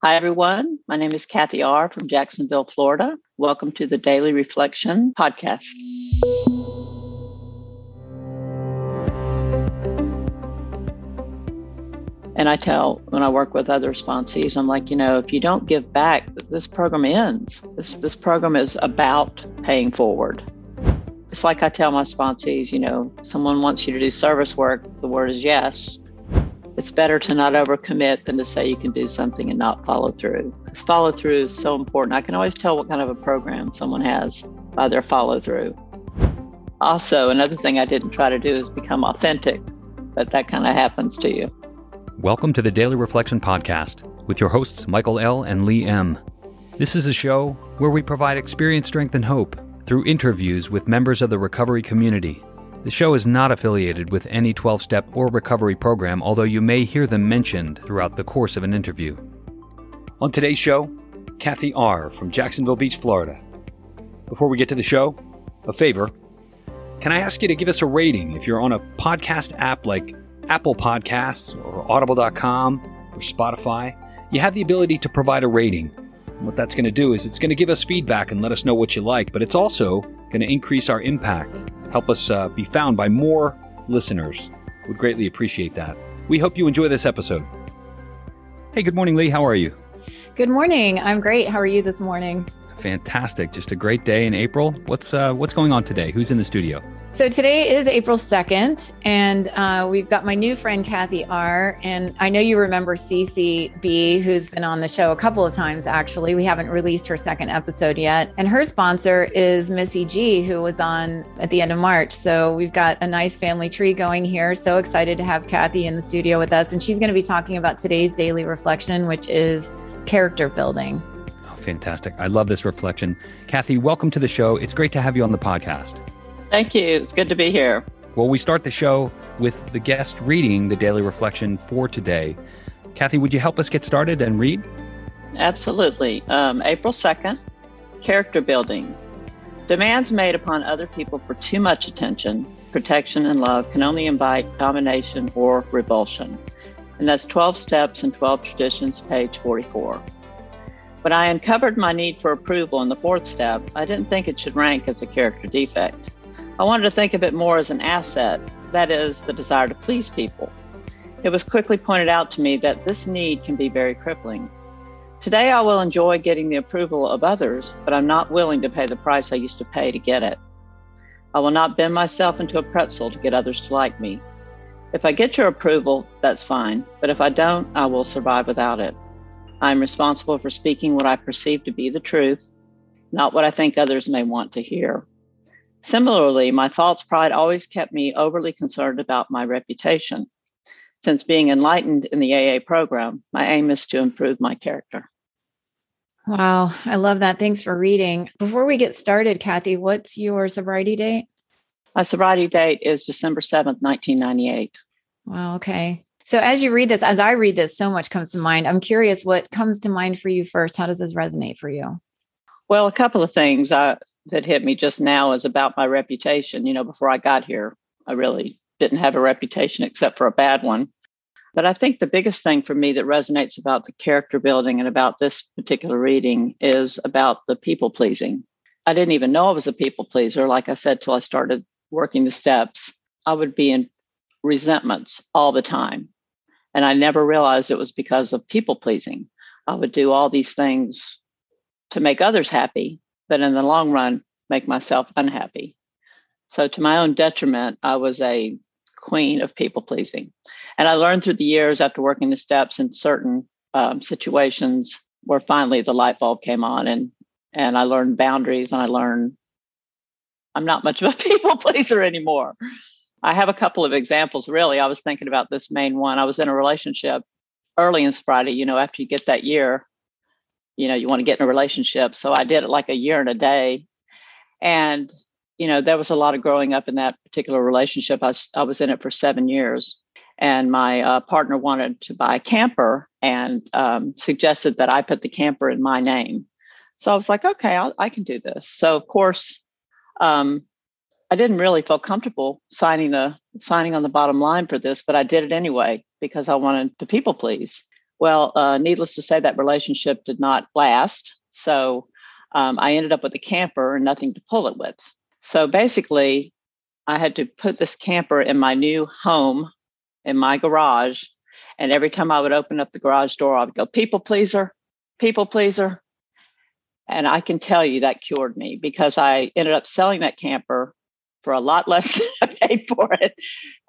Hi, everyone. My name is Kathy R. from Jacksonville, Florida. Welcome to the Daily Reflection podcast. And I tell when I work with other sponsees, I'm like, you know, if you don't give back, this program ends. This this program is about paying forward. It's like I tell my sponsees, you know, someone wants you to do service work, the word is yes. It's better to not overcommit than to say you can do something and not follow through. Because follow through is so important. I can always tell what kind of a program someone has by their follow through. Also, another thing I didn't try to do is become authentic, but that kind of happens to you. Welcome to the Daily Reflection Podcast with your hosts, Michael L. and Lee M. This is a show where we provide experience, strength, and hope through interviews with members of the recovery community. The show is not affiliated with any 12 step or recovery program, although you may hear them mentioned throughout the course of an interview. On today's show, Kathy R. from Jacksonville Beach, Florida. Before we get to the show, a favor. Can I ask you to give us a rating if you're on a podcast app like Apple Podcasts or Audible.com or Spotify, you have the ability to provide a rating. what that's going to do is it's going to give us feedback and let us know what you like, but it's also going to increase our impact, help us uh, be found by more listeners. Would greatly appreciate that. We hope you enjoy this episode. Hey, good morning, Lee. How are you? Good morning. I'm great. How are you this morning? Fantastic. Just a great day in April. What's uh, what's going on today? Who's in the studio? So today is April 2nd, and uh, we've got my new friend Kathy R. And I know you remember Cece B, who's been on the show a couple of times actually. We haven't released her second episode yet. And her sponsor is Missy G, who was on at the end of March. So we've got a nice family tree going here. So excited to have Kathy in the studio with us. And she's going to be talking about today's daily reflection, which is character building. Fantastic. I love this reflection. Kathy, welcome to the show. It's great to have you on the podcast. Thank you. It's good to be here. Well, we start the show with the guest reading the daily reflection for today. Kathy, would you help us get started and read? Absolutely. Um, April 2nd, character building. Demands made upon other people for too much attention, protection, and love can only invite domination or revulsion. And that's 12 Steps and 12 Traditions, page 44. When I uncovered my need for approval in the fourth step, I didn't think it should rank as a character defect. I wanted to think of it more as an asset, that is, the desire to please people. It was quickly pointed out to me that this need can be very crippling. Today, I will enjoy getting the approval of others, but I'm not willing to pay the price I used to pay to get it. I will not bend myself into a pretzel to get others to like me. If I get your approval, that's fine, but if I don't, I will survive without it. I'm responsible for speaking what I perceive to be the truth, not what I think others may want to hear. Similarly, my false pride always kept me overly concerned about my reputation. Since being enlightened in the AA program, my aim is to improve my character. Wow, I love that. Thanks for reading. Before we get started, Kathy, what's your sobriety date? My sobriety date is December 7th, 1998. Wow, okay. So as you read this, as I read this, so much comes to mind. I'm curious what comes to mind for you first. How does this resonate for you? Well, a couple of things uh, that hit me just now is about my reputation. You know, before I got here, I really didn't have a reputation except for a bad one. But I think the biggest thing for me that resonates about the character building and about this particular reading is about the people pleasing. I didn't even know I was a people pleaser, like I said, till I started working the steps. I would be in resentments all the time. And I never realized it was because of people pleasing. I would do all these things to make others happy, but in the long run, make myself unhappy. So, to my own detriment, I was a queen of people pleasing. And I learned through the years after working the steps in certain um, situations where finally the light bulb came on and and I learned boundaries and I learned I'm not much of a people pleaser anymore. I have a couple of examples, really. I was thinking about this main one. I was in a relationship early in sobriety, you know, after you get that year, you know, you want to get in a relationship. So I did it like a year and a day. And, you know, there was a lot of growing up in that particular relationship. I, I was in it for seven years. And my uh, partner wanted to buy a camper and um, suggested that I put the camper in my name. So I was like, okay, I'll, i can do this. So, of course, um, I didn't really feel comfortable signing the signing on the bottom line for this, but I did it anyway because I wanted to people please. Well, uh, needless to say, that relationship did not last. So um, I ended up with a camper and nothing to pull it with. So basically, I had to put this camper in my new home in my garage. And every time I would open up the garage door, I would go, People pleaser, people pleaser. And I can tell you that cured me because I ended up selling that camper for a lot less than I paid for it.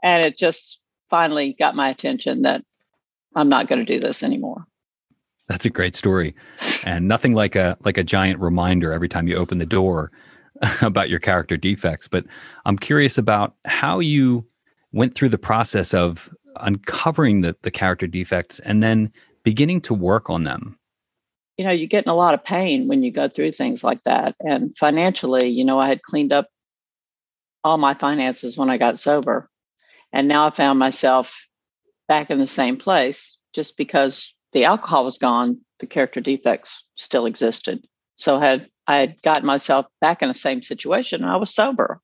And it just finally got my attention that I'm not going to do this anymore. That's a great story. And nothing like a like a giant reminder every time you open the door about your character defects. But I'm curious about how you went through the process of uncovering the, the character defects and then beginning to work on them. You know, you get in a lot of pain when you go through things like that. And financially, you know, I had cleaned up all my finances when I got sober. And now I found myself back in the same place just because the alcohol was gone, the character defects still existed. So had I had gotten myself back in the same situation, I was sober.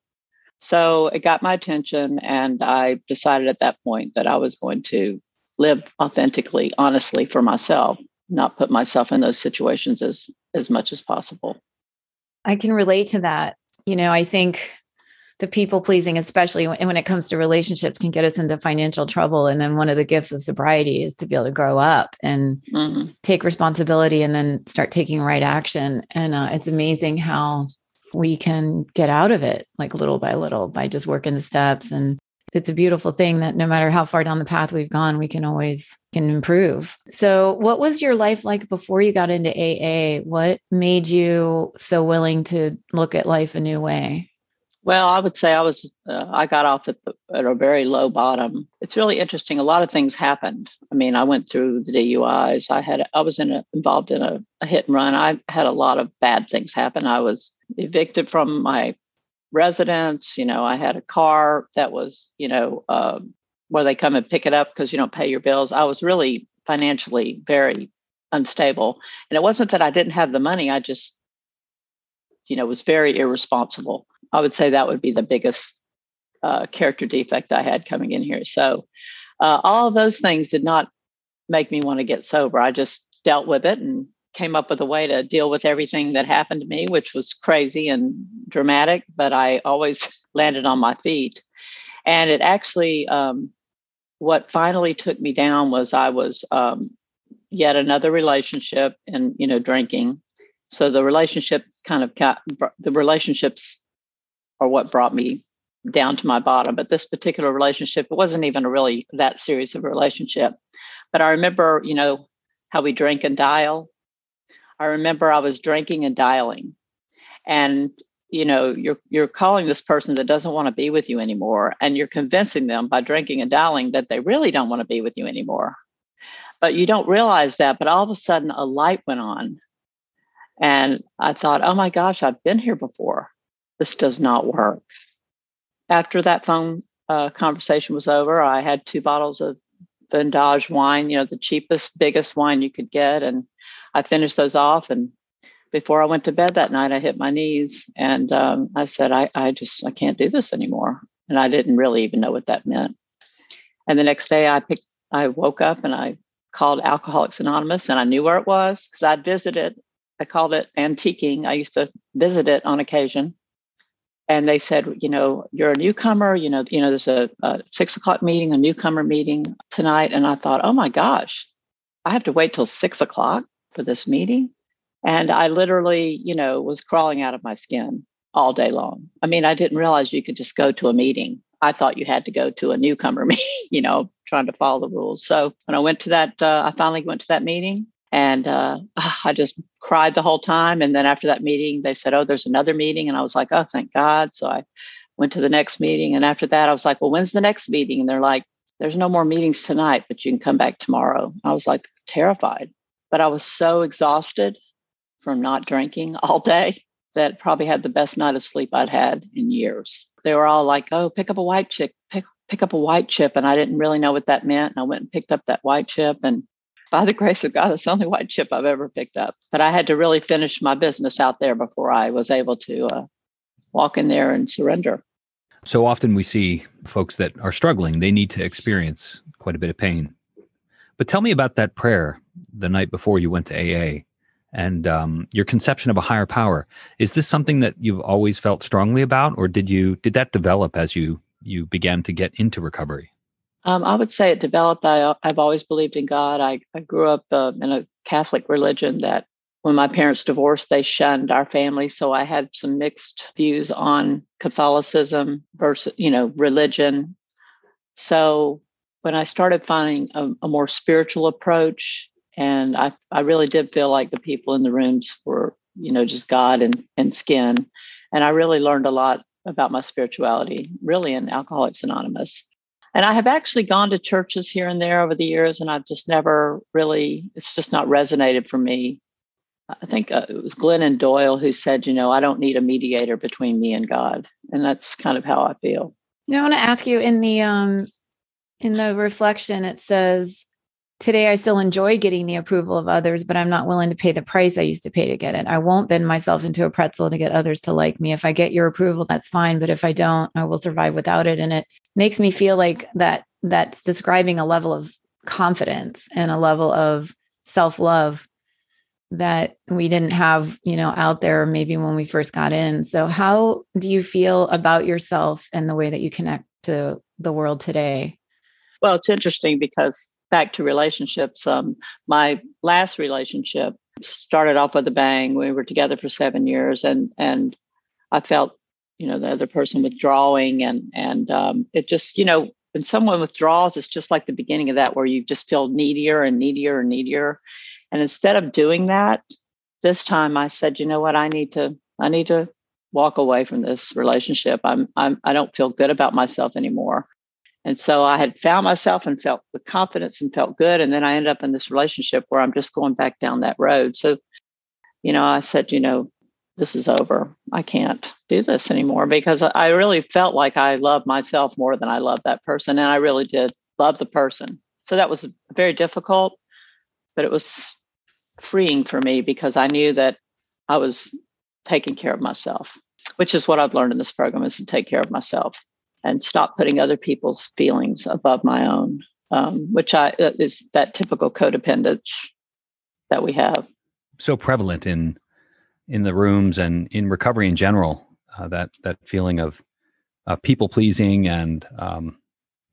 So it got my attention, and I decided at that point that I was going to live authentically, honestly for myself, not put myself in those situations as as much as possible. I can relate to that. You know, I think the people pleasing, especially when, when it comes to relationships, can get us into financial trouble. And then one of the gifts of sobriety is to be able to grow up and mm-hmm. take responsibility and then start taking right action. And uh, it's amazing how we can get out of it like little by little by just working the steps and it's a beautiful thing that no matter how far down the path we've gone we can always can improve so what was your life like before you got into aa what made you so willing to look at life a new way well, I would say I was uh, I got off at, the, at a very low bottom. It's really interesting. A lot of things happened. I mean, I went through the DUIs. I had I was in a, involved in a, a hit and run. I had a lot of bad things happen. I was evicted from my residence. You know, I had a car that was you know uh, where they come and pick it up because you don't pay your bills. I was really financially very unstable, and it wasn't that I didn't have the money. I just you know was very irresponsible I would say that would be the biggest uh, character defect I had coming in here. So uh, all those things did not make me want to get sober. I just dealt with it and came up with a way to deal with everything that happened to me, which was crazy and dramatic, but I always landed on my feet. And it actually, um, what finally took me down was I was um, yet another relationship and, you know, drinking. So the relationship kind of got, the relationships or what brought me down to my bottom. But this particular relationship, it wasn't even a really that serious of a relationship. But I remember, you know, how we drink and dial. I remember I was drinking and dialing. And you know, you're you're calling this person that doesn't want to be with you anymore, and you're convincing them by drinking and dialing that they really don't want to be with you anymore. But you don't realize that. But all of a sudden, a light went on, and I thought, "Oh my gosh, I've been here before." This does not work. After that phone uh, conversation was over, I had two bottles of Vendange wine, you know, the cheapest, biggest wine you could get. And I finished those off. And before I went to bed that night, I hit my knees and um, I said, I, I just, I can't do this anymore. And I didn't really even know what that meant. And the next day I picked, I woke up and I called Alcoholics Anonymous and I knew where it was because I'd visited. I called it antiquing. I used to visit it on occasion and they said, you know, you're a newcomer. You know, you know, there's a, a, six o'clock meeting, a newcomer meeting tonight. And I thought, oh my gosh, I have to wait till six o'clock for this meeting. And I literally, you know, was crawling out of my skin all day long. I mean, I didn't realize you could just go to a meeting. I thought you had to go to a newcomer meeting, you know, trying to follow the rules. So when I went to that, uh, I finally went to that meeting and uh, I just cried the whole time. And then after that meeting, they said, Oh, there's another meeting. And I was like, Oh, thank God. So I went to the next meeting. And after that, I was like, Well, when's the next meeting? And they're like, There's no more meetings tonight, but you can come back tomorrow. I was like terrified. But I was so exhausted from not drinking all day that probably had the best night of sleep I'd had in years. They were all like, Oh, pick up a white chip, pick pick up a white chip. And I didn't really know what that meant. And I went and picked up that white chip and by the grace of God, it's the only white chip I've ever picked up. But I had to really finish my business out there before I was able to uh, walk in there and surrender. So often we see folks that are struggling, they need to experience quite a bit of pain. But tell me about that prayer the night before you went to AA and um, your conception of a higher power. Is this something that you've always felt strongly about, or did you did that develop as you you began to get into recovery? Um, I would say it developed. I, have always believed in God. I, I grew up uh, in a Catholic religion that when my parents divorced, they shunned our family. So I had some mixed views on Catholicism versus, you know, religion. So when I started finding a, a more spiritual approach, and I, I really did feel like the people in the rooms were, you know, just God and, and skin. And I really learned a lot about my spirituality, really in Alcoholics Anonymous. And I have actually gone to churches here and there over the years, and I've just never really, it's just not resonated for me I think uh, it was Glennon Doyle who said, you know, I don't need a mediator between me and God. And that's kind of how I feel. You know, I want to ask you in the um in the reflection it says today I still enjoy getting the approval of others, but I'm not willing to pay the price I used to pay to get it. I won't bend myself into a pretzel to get others to like me. If I get your approval, that's fine, but if I don't, I will survive without it and it makes me feel like that that's describing a level of confidence and a level of self-love that we didn't have, you know, out there maybe when we first got in. So how do you feel about yourself and the way that you connect to the world today? Well, it's interesting because back to relationships, um, my last relationship started off with a bang. We were together for seven years and and I felt, you know, the other person withdrawing and and um, it just, you know, when someone withdraws, it's just like the beginning of that where you just feel needier and needier and needier. And instead of doing that, this time I said, you know what, I need to, I need to walk away from this relationship. I'm, I'm, I don't feel good about myself anymore. And so I had found myself and felt with confidence and felt good. And then I ended up in this relationship where I'm just going back down that road. So, you know, I said, you know, this is over. I can't do this anymore because I really felt like I loved myself more than I loved that person. And I really did love the person. So that was very difficult, but it was freeing for me because I knew that I was taking care of myself, which is what I've learned in this program is to take care of myself and stop putting other people's feelings above my own, um, which I uh, is that typical codependence that we have. So prevalent in in the rooms and in recovery in general. Uh, that that feeling of uh, people pleasing and um,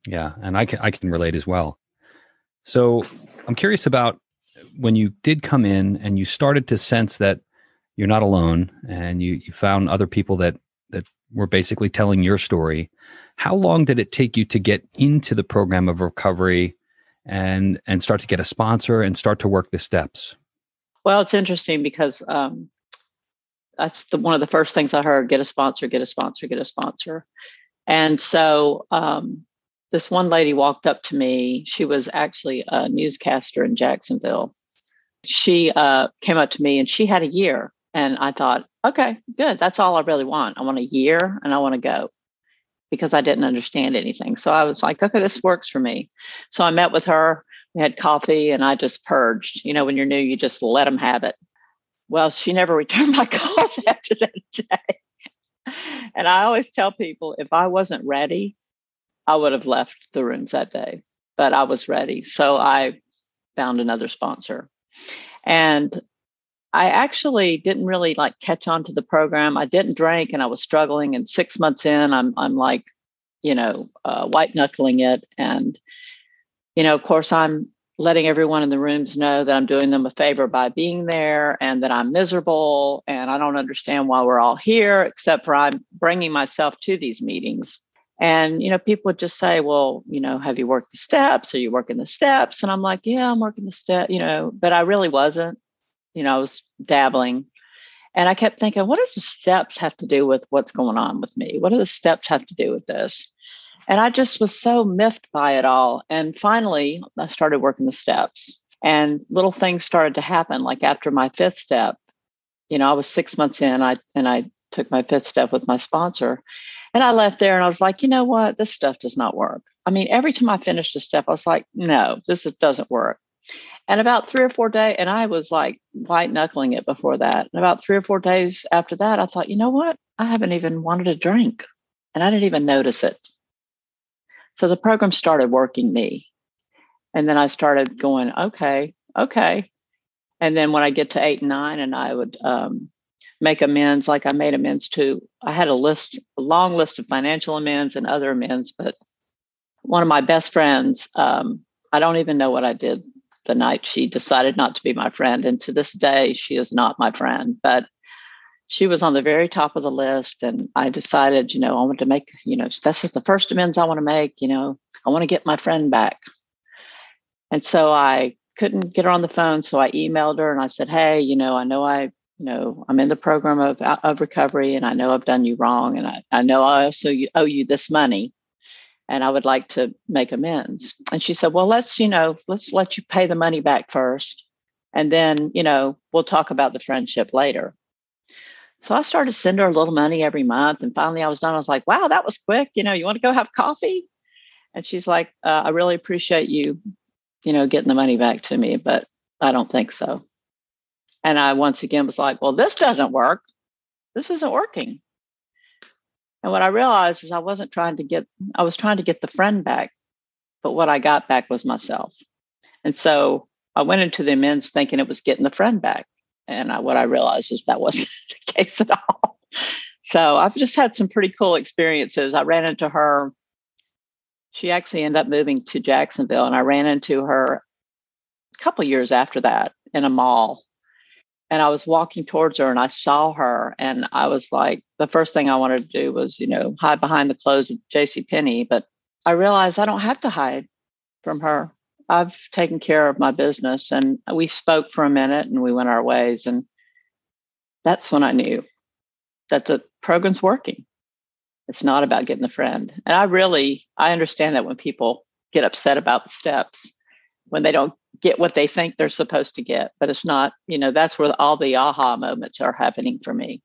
yeah, and I can I can relate as well. So I'm curious about when you did come in and you started to sense that you're not alone and you, you found other people that that were basically telling your story how long did it take you to get into the program of recovery and and start to get a sponsor and start to work the steps well it's interesting because um, that's the one of the first things i heard get a sponsor get a sponsor get a sponsor and so um, this one lady walked up to me. She was actually a newscaster in Jacksonville. She uh, came up to me and she had a year. And I thought, okay, good. That's all I really want. I want a year and I want to go because I didn't understand anything. So I was like, okay, this works for me. So I met with her. We had coffee and I just purged. You know, when you're new, you just let them have it. Well, she never returned my calls after that day. And I always tell people if I wasn't ready, I would have left the rooms that day, but I was ready. So I found another sponsor. And I actually didn't really like catch on to the program. I didn't drink and I was struggling. And six months in, I'm I'm like, you know, uh, white knuckling it. And, you know, of course, I'm letting everyone in the rooms know that I'm doing them a favor by being there and that I'm miserable and I don't understand why we're all here, except for I'm bringing myself to these meetings and, you know, people would just say, well, you know, have you worked the steps? Are you working the steps? And I'm like, yeah, I'm working the step, you know, but I really wasn't. You know, I was dabbling. And I kept thinking, what does the steps have to do with what's going on with me? What do the steps have to do with this? And I just was so miffed by it all. And finally, I started working the steps, and little things started to happen. Like after my fifth step, you know, I was six months in, I and I took my fifth step with my sponsor, and I left there and I was like, you know what? This stuff does not work. I mean, every time I finished a step, I was like, no, this is, doesn't work. And about three or four days, and I was like white knuckling it before that. And about three or four days after that, I thought, you know what? I haven't even wanted a drink and I didn't even notice it. So the program started working me. And then I started going, okay, okay. And then when I get to eight and nine, and I would um, make amends, like I made amends to, I had a list, a long list of financial amends and other amends. But one of my best friends, um, I don't even know what I did the night she decided not to be my friend. And to this day, she is not my friend. But she was on the very top of the list. And I decided, you know, I want to make, you know, this is the first amends I want to make. You know, I want to get my friend back. And so I couldn't get her on the phone. So I emailed her and I said, Hey, you know, I know I, you know, I'm in the program of, of recovery and I know I've done you wrong. And I, I know I also owe you this money and I would like to make amends. And she said, Well, let's, you know, let's let you pay the money back first. And then, you know, we'll talk about the friendship later. So I started sending her a little money every month. And finally I was done. I was like, wow, that was quick. You know, you want to go have coffee? And she's like, uh, I really appreciate you you know, getting the money back to me, but I don't think so. And I once again was like, well, this doesn't work. This isn't working. And what I realized was I wasn't trying to get, I was trying to get the friend back, but what I got back was myself. And so I went into the amends thinking it was getting the friend back. And I, what I realized is that wasn't the case at all. So I've just had some pretty cool experiences. I ran into her she actually ended up moving to Jacksonville, and I ran into her a couple years after that in a mall. And I was walking towards her, and I saw her, and I was like, the first thing I wanted to do was, you know, hide behind the clothes of J.C. Penney. But I realized I don't have to hide from her. I've taken care of my business, and we spoke for a minute, and we went our ways, and that's when I knew that the program's working it's not about getting a friend. And I really I understand that when people get upset about the steps when they don't get what they think they're supposed to get, but it's not, you know, that's where all the aha moments are happening for me.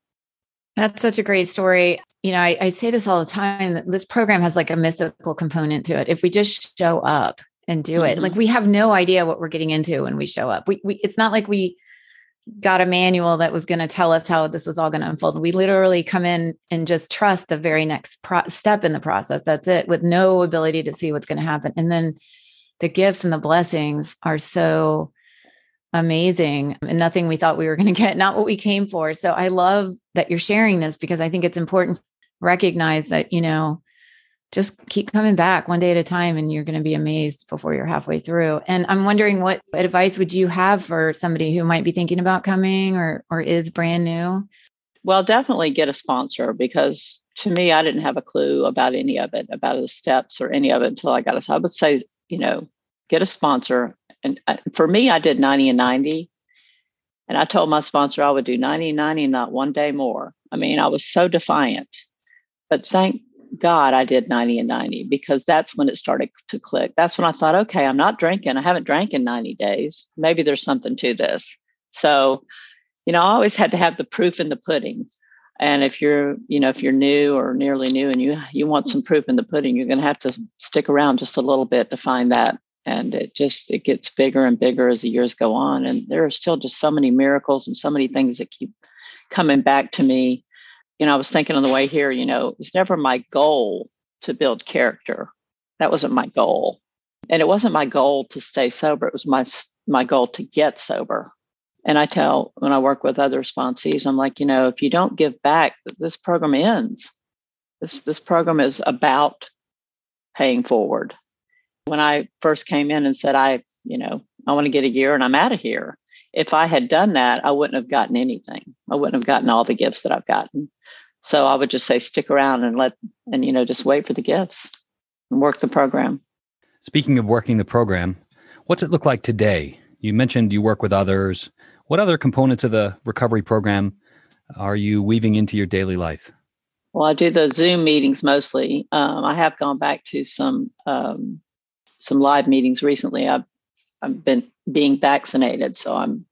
That's such a great story. You know, I, I say this all the time that this program has like a mystical component to it. If we just show up and do it, mm-hmm. like we have no idea what we're getting into when we show up. We, we it's not like we got a manual that was going to tell us how this was all going to unfold. We literally come in and just trust the very next pro- step in the process. That's it, with no ability to see what's going to happen. And then the gifts and the blessings are so amazing and nothing we thought we were going to get, not what we came for. So I love that you're sharing this because I think it's important recognize that, you know, just keep coming back one day at a time and you're going to be amazed before you're halfway through and i'm wondering what advice would you have for somebody who might be thinking about coming or or is brand new well definitely get a sponsor because to me i didn't have a clue about any of it about the steps or any of it until i got a i would say you know get a sponsor and uh, for me i did 90 and 90 and i told my sponsor i would do 90 and 90 not one day more i mean i was so defiant but thank God, I did 90 and 90 because that's when it started to click. That's when I thought, okay, I'm not drinking. I haven't drank in 90 days. Maybe there's something to this. So, you know, I always had to have the proof in the pudding. And if you're, you know, if you're new or nearly new and you you want some proof in the pudding, you're going to have to stick around just a little bit to find that. And it just it gets bigger and bigger as the years go on. And there are still just so many miracles and so many things that keep coming back to me you know, I was thinking on the way here, you know, it was never my goal to build character. That wasn't my goal. And it wasn't my goal to stay sober. It was my my goal to get sober. And I tell when I work with other sponsees, I'm like, you know, if you don't give back, this program ends. This this program is about paying forward. When I first came in and said, I, you know, I want to get a year and I'm out of here. If I had done that, I wouldn't have gotten anything. I wouldn't have gotten all the gifts that I've gotten. So I would just say stick around and let and you know just wait for the gifts and work the program. Speaking of working the program, what's it look like today? You mentioned you work with others. What other components of the recovery program are you weaving into your daily life? Well, I do the Zoom meetings mostly. Um, I have gone back to some um, some live meetings recently. I've I've been being vaccinated, so I'm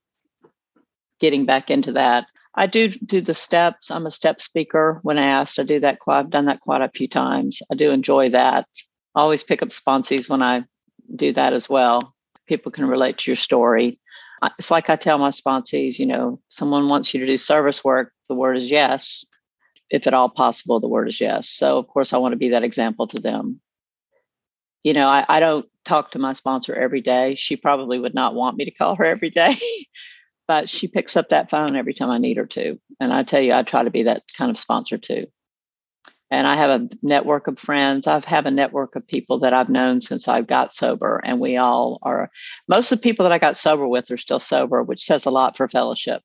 getting back into that. I do do the steps. I'm a step speaker when asked. I do that quite. I've done that quite a few times. I do enjoy that. I always pick up sponsees when I do that as well. People can relate to your story. It's like I tell my sponsees, you know, someone wants you to do service work. The word is yes. If at all possible, the word is yes. So of course I want to be that example to them. You know, I, I don't talk to my sponsor every day. She probably would not want me to call her every day, but she picks up that phone every time I need her to. And I tell you, I try to be that kind of sponsor too. And I have a network of friends. I have a network of people that I've known since I've got sober. And we all are, most of the people that I got sober with are still sober, which says a lot for fellowship.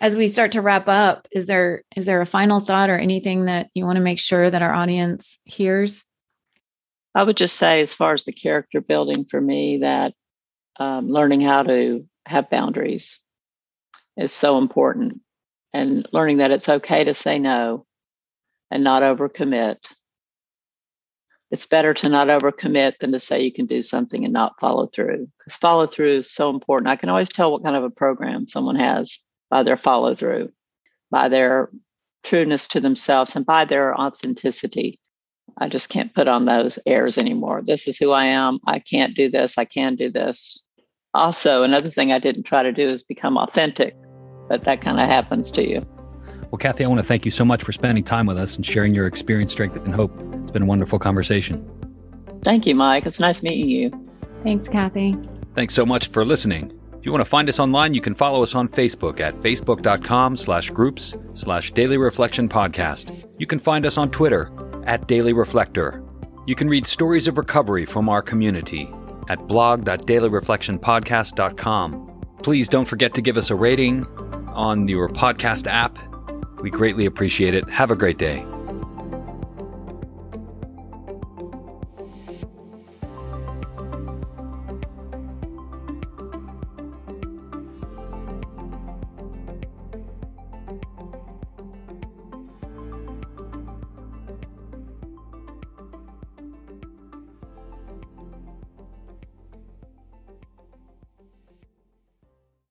As we start to wrap up, is there is there a final thought or anything that you want to make sure that our audience hears? I would just say, as far as the character building for me, that um, learning how to have boundaries is so important and learning that it's okay to say no and not overcommit. It's better to not overcommit than to say you can do something and not follow through because follow through is so important. I can always tell what kind of a program someone has by their follow through, by their trueness to themselves, and by their authenticity. I just can't put on those airs anymore. This is who I am. I can't do this. I can do this. Also, another thing I didn't try to do is become authentic, but that kind of happens to you. Well, Kathy, I want to thank you so much for spending time with us and sharing your experience, strength, and hope. It's been a wonderful conversation. Thank you, Mike. It's nice meeting you. Thanks, Kathy. Thanks so much for listening. If you want to find us online, you can follow us on Facebook at facebook.com slash groups slash daily reflection podcast. You can find us on Twitter at Daily Reflector. You can read stories of recovery from our community at blog.dailyreflectionpodcast.com. Please don't forget to give us a rating on your podcast app. We greatly appreciate it. Have a great day.